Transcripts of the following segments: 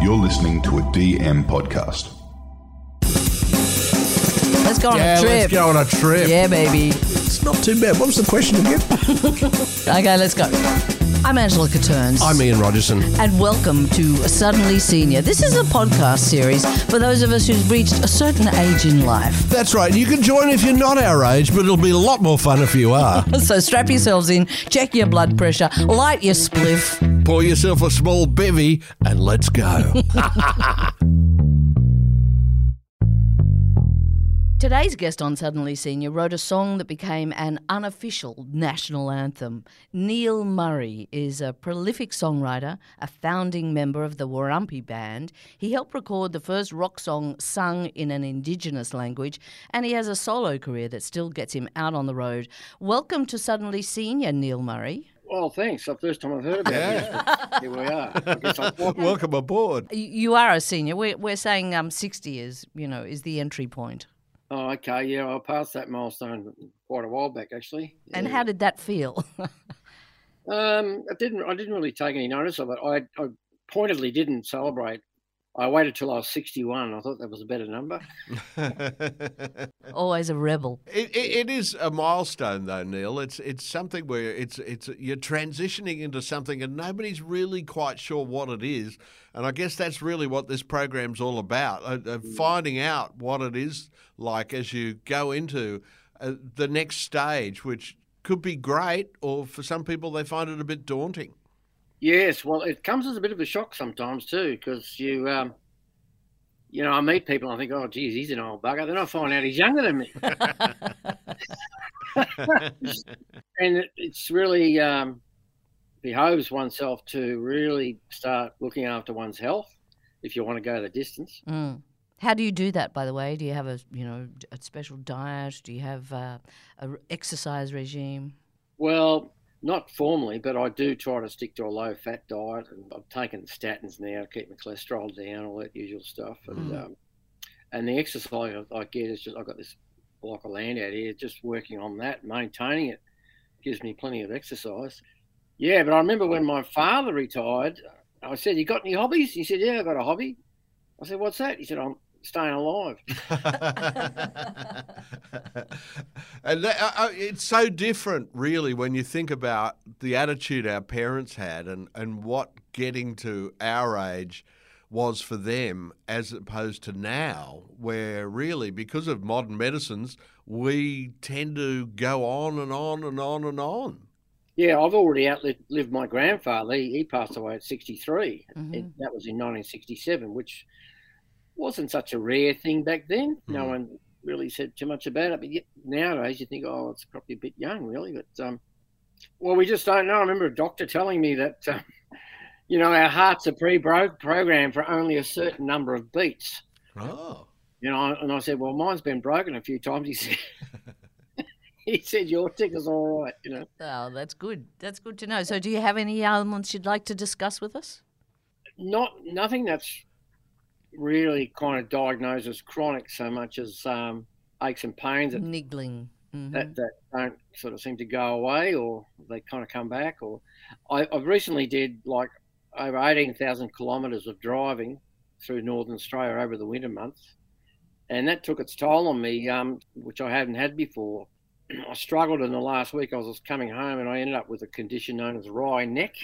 You're listening to a DM podcast. Let's go on Yeah, a trip. let's go on a trip. Yeah, baby. It's not too bad. What was the question again? Okay, let's go. I'm Angela Catterns. I'm Ian Rogerson. and welcome to Suddenly Senior. This is a podcast series for those of us who've reached a certain age in life. That's right. You can join if you're not our age, but it'll be a lot more fun if you are. So strap yourselves in, check your blood pressure, light your spliff. Pour yourself a small bivvy and let's go. Today's guest on Suddenly Senior wrote a song that became an unofficial national anthem. Neil Murray is a prolific songwriter, a founding member of the Warumpi Band. He helped record the first rock song sung in an Indigenous language, and he has a solo career that still gets him out on the road. Welcome to Suddenly Senior, Neil Murray. Well, thanks. The first time I've heard about this. Here we are. I welcome. Welcome aboard. You are a senior. We're, we're saying um, 60 is, you know, is the entry point. Oh, okay. Yeah, I passed that milestone quite a while back, actually. And Yeah. how did that feel? Um, I didn't. I didn't really take any notice of it. I, I pointedly didn't celebrate. I waited till I was sixty-one. I thought that was a better number. Always a rebel. It, it, it is a milestone, though, Neil. It's it's something where it's it's you're transitioning into something, and nobody's really quite sure what it is. And I guess that's really what this program's all about: uh, uh, finding out what it is like as you go into uh, the next stage, which could be great, or for some people they find it a bit daunting. Yes. Well, it comes as a bit of a shock sometimes too, because you, um, you know, I meet people and I think, oh, geez, he's an old bugger. Then I find out he's younger than me, and it, it's really um, behoves oneself to really start looking after one's health if you want to go the distance. Mm. How do you do that, by the way? Do you have a you know a special diet? Do you have uh, a exercise regime? Well, not formally, but I do try to stick to a low fat diet, and I've taken statins now to keep my cholesterol down, all that usual stuff. And um, and the exercise I- I get is just I've got this block of land out here, just working on that, maintaining it, gives me plenty of exercise. Yeah, but I remember when my father retired, I said, "You got any hobbies?" He said, "Yeah, I've got a hobby." I said, "What's that?" He said, "I'm staying alive." and that, uh, uh, it's so different, really, when you think about the attitude our parents had and, and what getting to our age was for them as opposed to now, where really, because of modern medicines, we tend to go on and on and on and on. Yeah, I've already outlived my grandfather. He, he passed away at 63. Mhm. It- that was in 1967, which wasn't such a rare thing back then. No Mm. one really said too much about it. But yet, nowadays, you think, oh, it's probably a bit young, really. But, um, well, we just don't know. I remember a doctor telling me that, uh, you know, our hearts are pre programmed for only a certain number of beats. Oh. You know, and I said, well, mine's been broken a few times. He said, he said, your ticker's all right, you know. Oh, that's good. That's good to know. So, do you have any ailments you'd like to discuss with us? not nothing that's really kind of diagnosed as chronic so much as um, aches and pains that, Niggling. Mhm. that, that don't sort of seem to go away or they kind of come back. Or I, I recently did like over 18,000 kilometres of driving through Northern Australia over the winter months. And that took its toll on me, um, which I hadn't had before. I struggled in the last week. I was coming home and I ended up with a condition known as wry neck,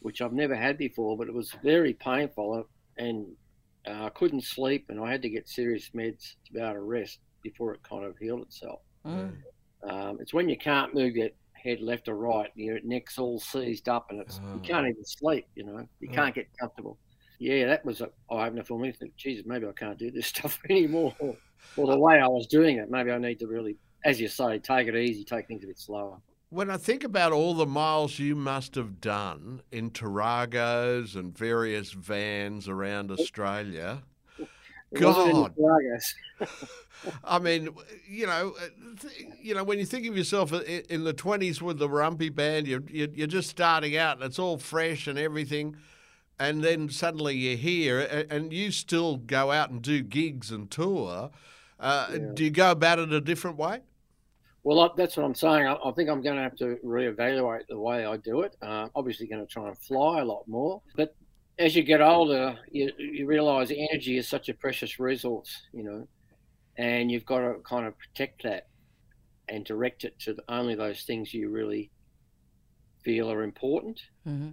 which I've never had before, but it was very painful and uh, I couldn't sleep and I had to get serious meds to be able to rest before it kind of healed itself. Mm. Um, it's when you can't move your head left or right, your neck's all seized up and it's you Oh. can't even sleep, you know, you Oh. can't get comfortable. Yeah, that was an eye opener for me. I think, Jesus, maybe I can't do this stuff anymore. Or the way I was doing it, maybe I need to really, as you say, take it easy, take things a bit slower. When I think about all the miles you must have done in Taragos and various vans around Australia, It wasn't in the God. I mean, you know, uh, you know, when you think of yourself in the twenties with the Rumpy Band, you're you're you're just starting out, and it's all fresh and everything, and then suddenly you're here, and you still go out and do gigs and tour. Uh, Yeah. Do you go about it a different way? Well, that's what I'm saying. I, I think I'm going to have to reevaluate the way I do it. Uh, obviously, going to try and fly a lot more. But as you get older, you, you realize energy is such a precious resource, you know, and you've got to kind of protect that and direct it to only those things you really feel are important. hmm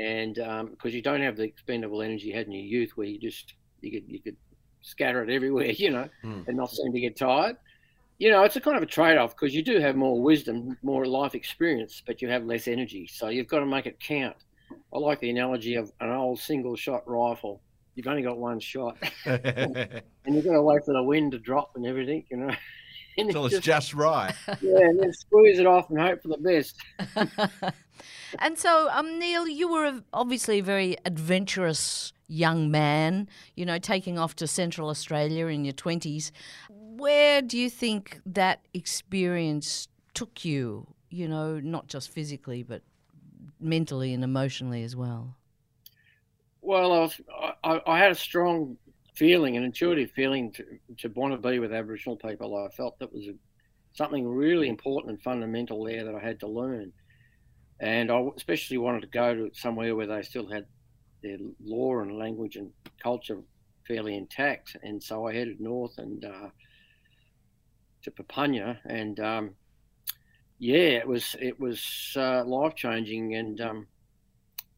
And because um, you don't have the expendable energy you had in your youth, where you just you could you could scatter it everywhere, you know, Mm. and not seem to get tired. You know, it's a kind of a trade-off because you do have more wisdom, more life experience, but you have less energy. So you've got to make it count. I like the analogy of an old single-shot rifle. You've only got one shot, and you've got to wait for the wind to drop and everything, you know. And Until it's it's just, just right. yeah, and then squeeze it off and hope for the best. and so, um, Neil, you were a- obviously a very adventurous young man, you know, taking off to Central Australia in your 20s. Where do you think that experience took you, you know, not just physically, but mentally and emotionally as well? Well, I, was, I, I had a strong feeling, an intuitive feeling to, to want to be with Aboriginal people. I felt that was a, something really important and fundamental there that I had to learn. And I especially wanted to go to somewhere where they still had their law and language and culture fairly intact. And so I headed north and uh, to Papunya, and um, yeah, it was it was uh, life changing, and um,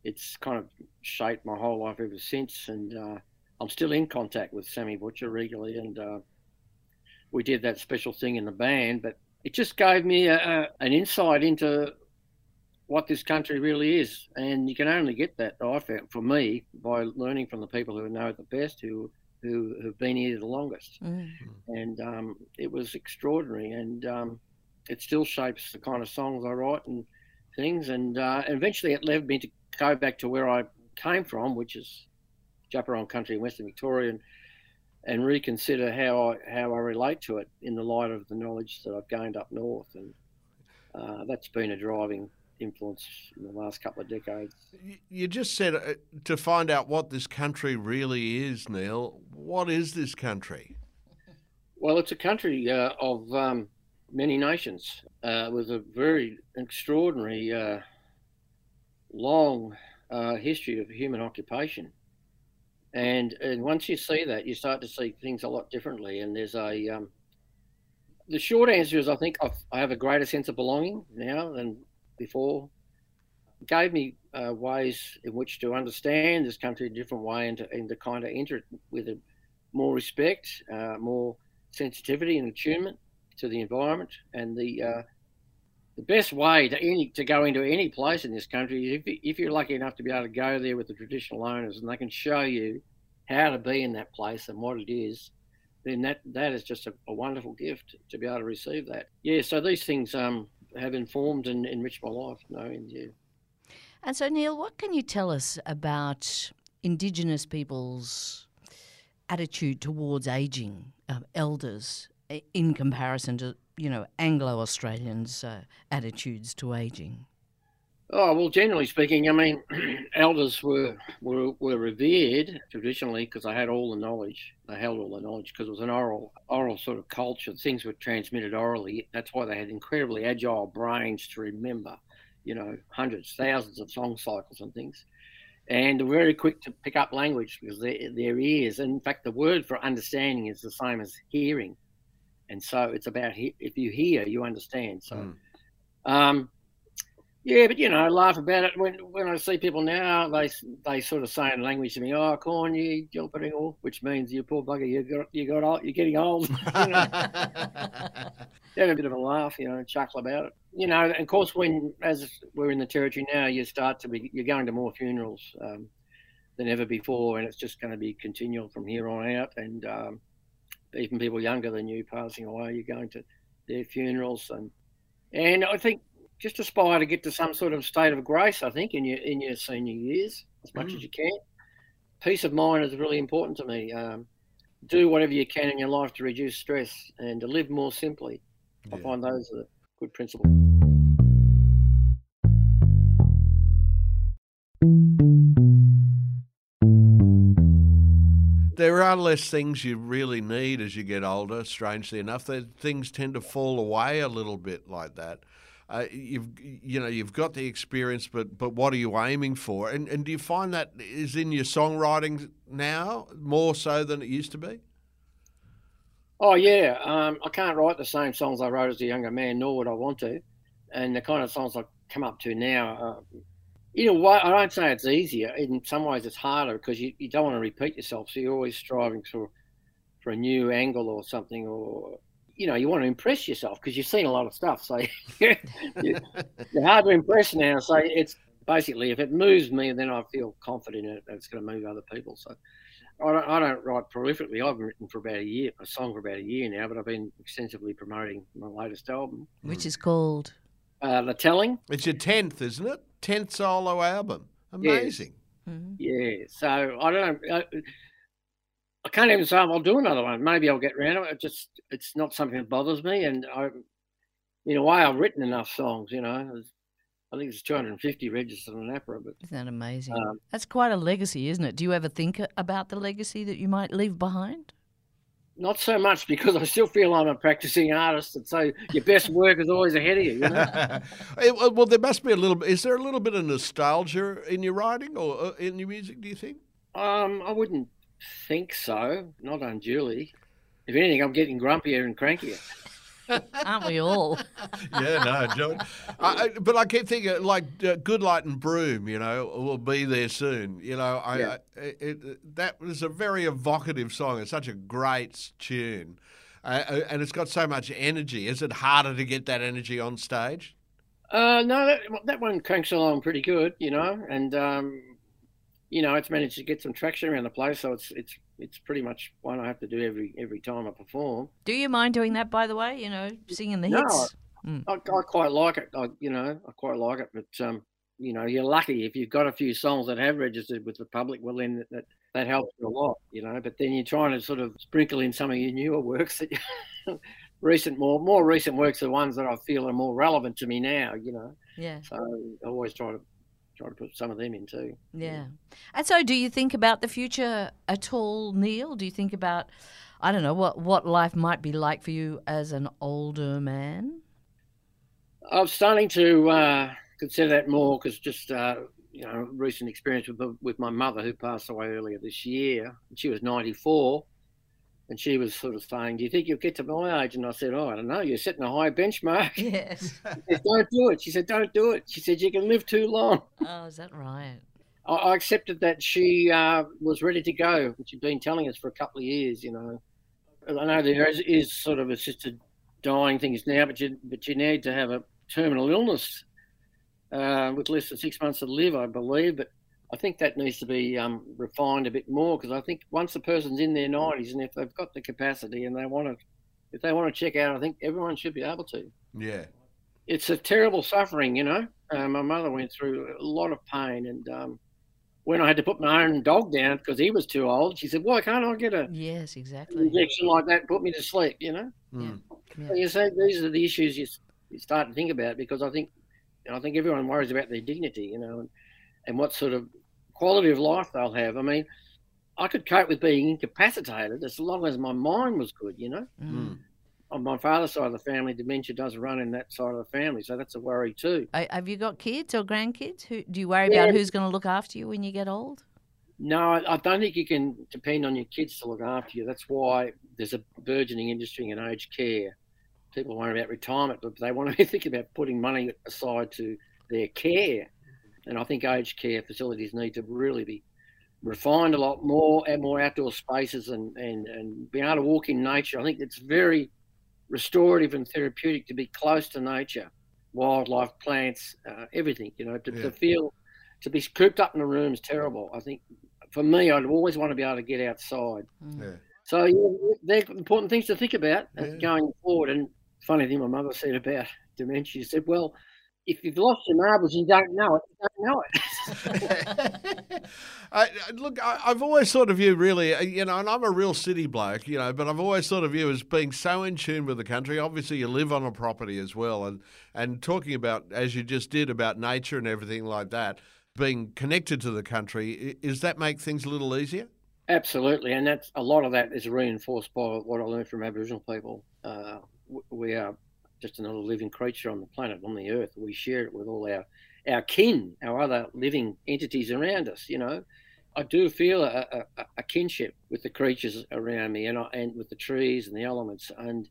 it's kind of shaped my whole life ever since. And uh, I'm still in contact with Sammy Butcher regularly, and uh, we did that special thing in the band. But it just gave me a, a, an insight into what this country really is, and you can only get that I found for me by learning from the people who know it the best, who who have been here the longest. Mm. And um, it was extraordinary, and um, it still shapes the kind of songs I write and things. And uh, eventually, it led me to go back to where I came from, which is Djab Wurrung country in Western Victoria, and, and reconsider how I how I relate to it in the light of the knowledge that I've gained up north, and uh, that's been a driving influence in the last couple of decades. You- just said uh, to find out what this country really is, Neil. What is this country? Well, it's a country uh, of um, many nations uh, with a very extraordinary, uh, long uh, history of human occupation. And and once you see that, you start to see things a lot differently. And there's a um, the short answer is I think I've, I have a greater sense of belonging now than before. Gave me uh, ways in which to understand this country in a different way and to, and to kind of enter it with a more respect, uh, more sensitivity and attunement to the environment. And the uh, the best way to any to go into any place in this country is if, if you're lucky enough to be able to go there with the traditional owners and they can show you how to be in that place and what it is. Then that that is just a, a wonderful gift to be able to receive that. Yeah. So these things um, have informed and enriched my life. Knowing yeah. And so, Neil, what can you tell us about Indigenous people's attitude towards aging, uh, elders, in comparison to, you know, Anglo Australians' uh, attitudes to aging? Oh well, generally speaking, I mean, elders were were, were revered traditionally because they had all the knowledge. They held all the knowledge because it was an oral oral sort of culture. Things were transmitted orally. That's why they had incredibly agile brains to remember, you know, hundreds, thousands of song cycles and things. And they're very quick to pick up language because their their ears. And in fact, the word for understanding is the same as hearing. And so it's about he- if you hear, you understand. So. Mm. Um, yeah, but you know, I laugh about it when when I see people now. They they sort of say in language to me, "Oh, corn, you jumping all," which means you poor bugger, you got you got old, you're getting old. you know, have a bit of a laugh, you know, and chuckle about it. You know, and of course, when as we're in the territory now, you start to be you're going to more funerals um, than ever before, and it's just going to be continual from here on out. And um, even people younger than you passing away, you're going to their funerals, and and I think just aspire to get to some sort of state of grace. I think in your in your senior years, as much Mm. as you can. Peace of mind is really important to me. Um, do whatever you can in your life to reduce stress and to live more simply. I find those are good principles. There are less things you really need as you get older, strangely enough. Things tend to fall away a little bit like that. Uh, you've you know you've got the experience, but but what are you aiming for? And and do you find that is in your songwriting now more so than it used to be? Oh yeah, um, I can't write the same songs I wrote as a younger man, nor would I want to. And the kind of songs I come up to now, uh, in a way, I don't say it's easier. In some ways, it's harder because you, you don't want to repeat yourself, so you're always striving for for a new angle or something, or you know, you want to impress yourself because you've seen a lot of stuff. So you're, you're hard to impress now. So it's basically if it moves me, then I feel confident in it that it's going to move other people. So I don't, I don't write prolifically. I've written for about a year, a song for about a year now, but I've been extensively promoting my latest album, which is called uh, The Telling. It's your tenth, isn't it? Tenth solo album. Amazing. Yes. Mm-hmm. Yeah. So I don't know. I, I can't even say I'll do another one. Maybe I'll get around to it. it. Just it's not something that bothers me, and I, in a way, I've written enough songs. You know, I think it's 250 registered on APRA. But isn't that amazing? Um, That's quite a legacy, isn't it? Do you ever think about the legacy that you might leave behind? Not so much because I still feel I'm a practicing artist, and so your best work is always ahead of you. you know? well, there must be a little. Is there a little bit of nostalgia in your writing or uh, in your music? Do you think? Um, I wouldn't think so. Not unduly. If anything, I'm getting grumpier and crankier. Aren't we all? yeah, no, John. I, but I keep thinking, like, uh, Good Light and Broom, you know, will be there soon. You know, I, yeah. I it, it, that was a very evocative song. It's such a great tune. Uh, uh, and it's got so much energy. Is it harder to get that energy on stage? Uh, no, that, that one cranks along pretty good, you know, and um, you know, it's managed to get some traction around the place. So it's it's it's pretty much one I have to do every every time I perform. Do you mind doing that, by the way? You know, singing the hits. No, mm. I, I, quite like it. I, you know, I quite like it. But um, you know, you're lucky if you've got a few songs that have registered with the public. Well, then that that helps a lot. You know, but then you're trying to sort of sprinkle in some of your newer works that. You, recent more more recent works are ones that I feel are more relevant to me now, you know. Yeah. So I always try to try to put some of them in too. Yeah. And so, do you think about the future at all, Neil? Do you think about, I don't know, what, what life might be like for you as an older man? I'm starting to uh, consider that more because just, uh, you know, recent experience with, with my mother who passed away earlier this year. She was 94 and she was sort of saying, "Do you think you'll get to my age?" And I said, "Oh, I don't know. You're setting a high benchmark." Yes. said, don't do it. She said, "Don't do it." She said, "You can live too long." Oh, is that right? I, I accepted that she uh, was ready to go. She'd been telling us for a couple of years, you know. I know there is, is sort of assisted dying things now, but you but you need to have a terminal illness uh, with less than six months to live, I believe. But I think that needs to be um, refined a bit more because I think once the person's in their nineties and if they've got the capacity and they want to, if they want to check out, I think everyone should be able to. Yeah, it's a terrible suffering, you know. Uh, my mother went through a lot of pain, and um, when I had to put my own dog down because he was too old, she said, "Why can't I get a yes, exactly injection like that? Put me to sleep," you know. Mm. Yeah. So you say these are the issues you, you start to think about because I think, you know, I think everyone worries about their dignity, you know, and, and what sort of quality of life they'll have. I mean, I could cope with being incapacitated as long as my mind was good, you know. Mm. On my father's side of the family, dementia does run in that side of the family, so that's a worry too. Have you got kids or grandkids? Who do you worry yeah. about? Who's going to look after you when you get old? No, I don't think you can depend on your kids to look after you. That's why there's a burgeoning industry in aged care. People worry about retirement, but they want to think about putting money aside to their care and I think aged care facilities need to really be refined a lot more, add more outdoor spaces, and and and being able to walk in nature. I think it's very restorative and therapeutic to be close to nature, wildlife, plants, uh, everything. You know, to, yeah. to feel to be cooped up in a room is terrible. I think for me, I'd always want to be able to get outside. Mm. Yeah. So yeah, they're important things to think about yeah. going forward. And funny thing, my mother said about dementia, she said, "Well." if you've lost your marbles and you don't know it, you don't know it. I, look, I, have always thought of you really, uh, you know, and I'm a real city bloke, you know, but I've always thought of you as being so in tune with the country. Obviously, you live on a property as well, and and talking about as you just did about nature and everything like that, being connected to the country, does that make things a little easier? Absolutely, and that's a lot of that is reinforced by what I learned from Aboriginal people. Uh, we are just another living creature on the planet, on the earth. We share it with all our our kin, our other living entities around us. You know, I do feel a, a, a kinship with the creatures around me, and I, and with the trees and the elements, and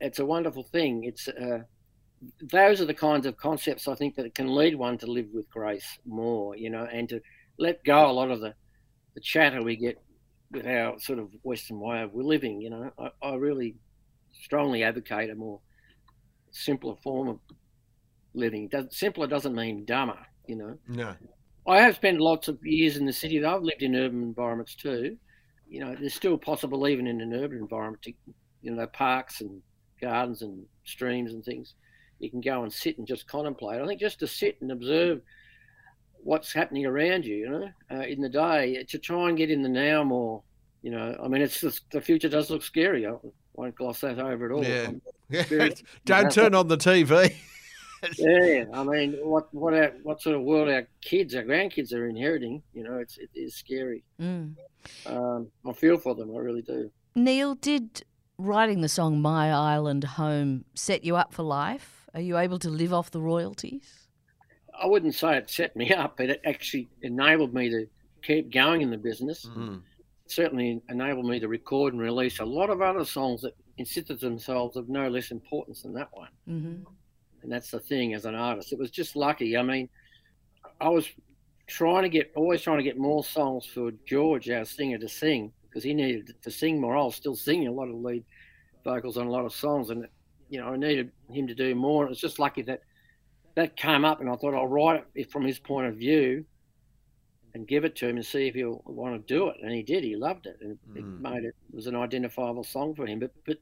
it's a wonderful thing. It's uh, those are the kinds of concepts I think that can lead one to live with grace more, you know, and to let go a lot of the, the chatter we get with our sort of Western way of living. You know, I, I really strongly advocate a more simpler form of living. Does, simpler doesn't mean dumber, you know. No. I have spent lots of years in the city. I've lived in urban environments too. You know, there's still possible even in an urban environment to, you know, parks and gardens and streams and things. You can go and sit and just contemplate. I think just to sit and observe what's happening around you, you know, uh, in the day, to try and get in the now more. You know, I mean, it's just, the future does look scary. I won't gloss that over at all. Yeah. Yeah. Don't turn on the TV. yeah, I mean, what what our, what sort of world our kids, our grandkids are inheriting? You know, it's it is scary. Mm. Um, I feel for them, I really do. Neil, did writing the song My Island Home set you up for life? Are you able to live off the royalties? I wouldn't say it set me up, but it actually enabled me to keep going in the business. Mm. Certainly enabled me to record and release a lot of other songs that insisted themselves of no less importance than that one. Mm-hmm. And that's the thing as an artist. It was just lucky. I mean, I was trying to get, always trying to get more songs for George, our singer, to sing because he needed to sing more. I was still singing a lot of lead vocals on a lot of songs, and you know, I needed him to do more. It was just lucky that that came up, and I thought I'll write it from his point of view and give it to him and see if he'll want to do it. And he did. He loved it, and it Mm. made it, it was an identifiable song for him. But but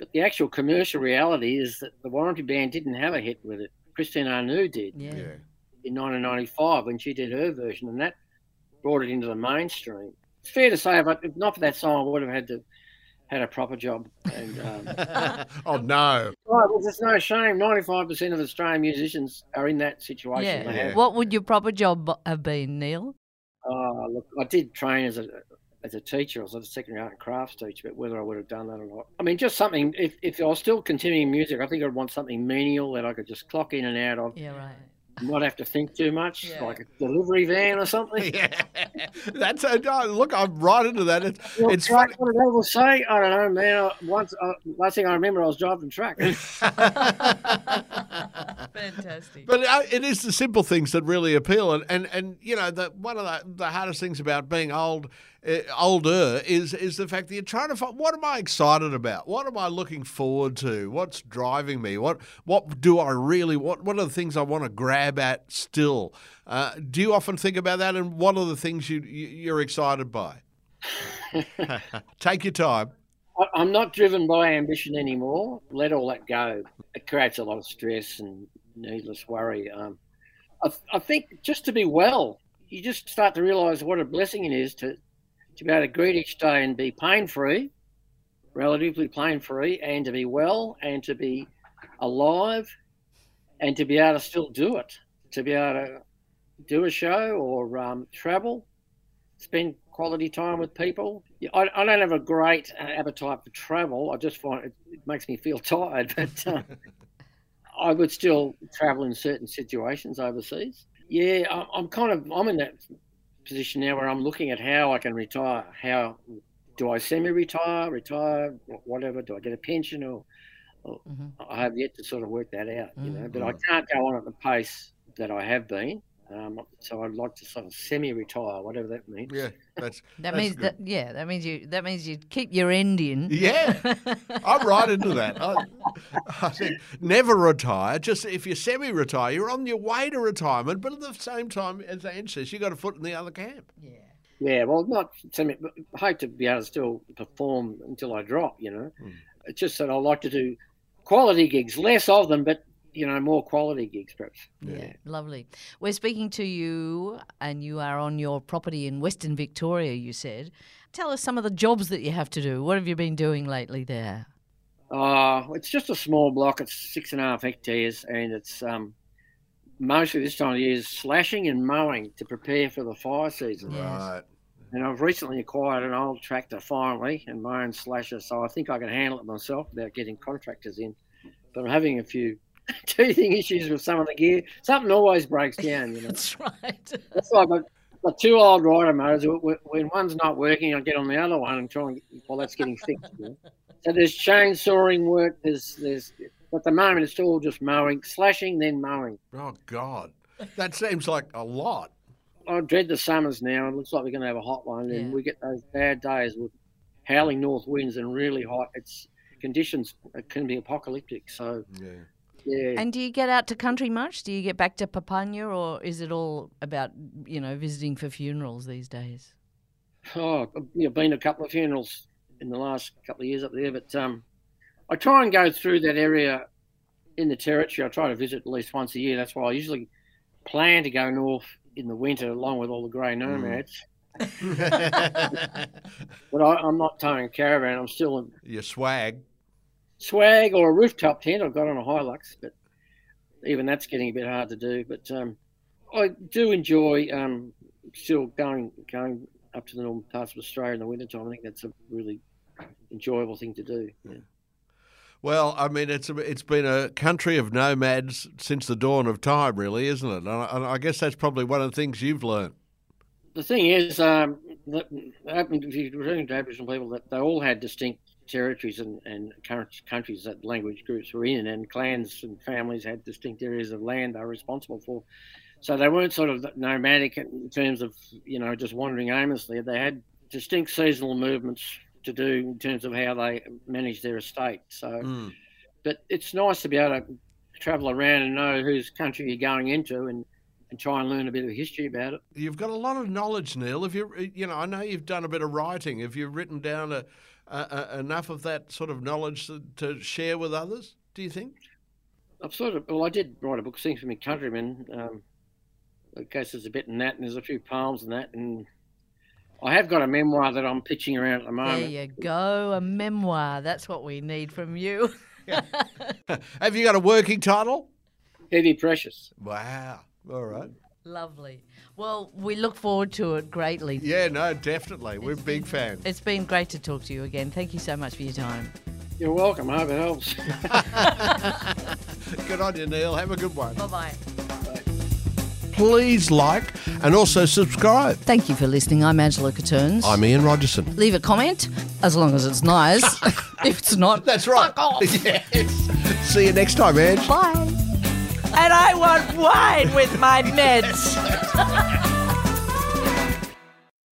but the actual commercial reality is that the Warumpi Band didn't have a hit with it. Christine Anu did Yeah. Yeah. in 1995 when she did her version, and that brought it into the mainstream. It's fair to say, but if not for that song, I would have had to had a proper job. And um, oh no. right, well, there's no shame. 95% of Australian musicians are in that situation. Yeah. Yeah. What would your proper job have been, Neil? Oh, look, I did train as a as a teacher. I was a secondary art and crafts teacher, but whether I would have done that or not, I mean, just something. If, if I was still continuing music, I think I'd want something menial that I could just clock in and out of, Yeah, right. not have to think too much, Yeah. like a delivery van or something. Yeah. That's a no, look. I'm right into that. It's, Well, it's truck, funny. What did people say? I don't know, man. Once, uh, last thing I remember, I was driving truck. Fantastic. But uh, it is the simple things that really appeal, and and, and you know the one of the, the hardest things about being old, older is is the fact that you're trying to find what am I excited about, what am I looking forward to, what's driving me, what what do I really what what are the things I want to grab at still? Uh, do you often think about that, and what are the things you, you you're excited by? Take your time. I- I'm not driven by ambition anymore. Let all that go. It creates a lot of stress and needless worry. Um, I, th- I think just to be well, you just start to realise what a blessing it is to, to be able to greet each day and be pain free, relatively pain free, and to be well and to be alive and to be able to still do it, to be able to do a show or um, travel, spend quality time with people. I, I don't have a great uh, appetite for travel. I just find it, it makes me feel tired, but uh, I would still travel in certain situations overseas. Yeah, I, I'm kind of I'm in that position now where I'm looking at how I can retire. How do I semi-retire, retire, whatever? Do I get a pension or? or Mhm. I have yet to sort of work that out, you know. But I can't go on at the pace that I have been. Um, so I'd like to sort of semi-retire, whatever that means. Yeah, that's That That's means good. that yeah, that means you that means you keep your end in. Yeah, I'm right into that. I, I think never retire. Just if you semi-retire, you're on your way to retirement, but at the same time, as Ange says, you got a foot in the other camp. yeah. Yeah, well, not semi. but I hope to be able to still perform until I drop. You know, Mm. it's just that I like to do quality gigs, less of them, but you know, more quality gigs, perhaps. Yeah, lovely. We're speaking to you, and you are on your property in Western Victoria, you said. Tell us some of the jobs that you have to do. What have you been doing lately there? Uh, it's just a small block. It's six and a half hectares, and it's um, mostly this time of year is slashing and mowing to prepare for the fire season. Yes. Right. And I've recently acquired an old tractor finally and my own slasher, so I think I can handle it myself without getting contractors in. but I'm having a few teething issues with some of the gear. Something always breaks down, you know. That's right. That's like I've got two old rider motors. When one's not working, I get on the other one and try and while that's getting fixed. You know? So there's chainsawing work. There's there's at the moment it's all just mowing, slashing, then mowing. Oh God, that seems like a lot. I dread the summers now. It looks like we're going to have a hot one, and we get those bad days with howling north winds and really hot. It's conditions can be apocalyptic. So Yeah. Yeah, And do you get out to country much? Do you get back to Papunya, or is it all about you know visiting for funerals these days? oh, I've you been to a couple of funerals in the last couple of years up there, but um, I try and go through that area in the territory. I try to visit at least once a year. That's why I usually plan to go north in the winter, along with all the grey nomads. But I, I'm not towing a caravan. I'm still in Your swag. Swag or a rooftop tent. I've got on a Hilux, but even that's getting a bit hard to do. But um, I do enjoy um, still going going up to the northern parts of Australia in the wintertime. I think that's a really enjoyable thing to do. Yeah. Well, I mean, it's a, it's been a country of nomads since the dawn of time, really, isn't it? And I, and I guess that's probably one of the things you've learned. The thing is, um, that, if you're to Aboriginal people, that they all had distinct territories and, and current countries that language groups were in, and clans and families had distinct areas of land they were responsible for. So they weren't sort of nomadic in terms of you know just wandering aimlessly. They had distinct seasonal movements to do in terms of how they managed their estate. So, Mm. but it's nice to be able to travel around and know whose country you're going into and, and try and learn a bit of history about it. You've got a lot of knowledge, Neil. Have you, you know, I know you've done a bit of writing. Have you written down a, a, a, enough of that sort of knowledge to, to share with others? Do you think? I've sort of well, I did write a book, Sing for Me Countryman. Um, I guess there's a bit in that, and there's a few poems in that, and I have got a memoir that I'm pitching around at the moment. There you go, a memoir. That's what we need from you. Have you got a working title? Heavy Precious. Wow. All right. Lovely. Well, we look forward to it greatly. Yeah, no, definitely. We're big fans. It's been great to talk to you again. Thank you so much for your time. You're welcome. I hope it helps. Good on you, Neil. Have a good one. Bye bye. Please like and also subscribe. Thank you for listening. I'm Angela Catterns. I'm Ian Rogerson. Leave a comment, as long as it's nice. if it's not, That's right. Fuck off. Yes. See you next time, Ange. bye. And I want wine with my meds.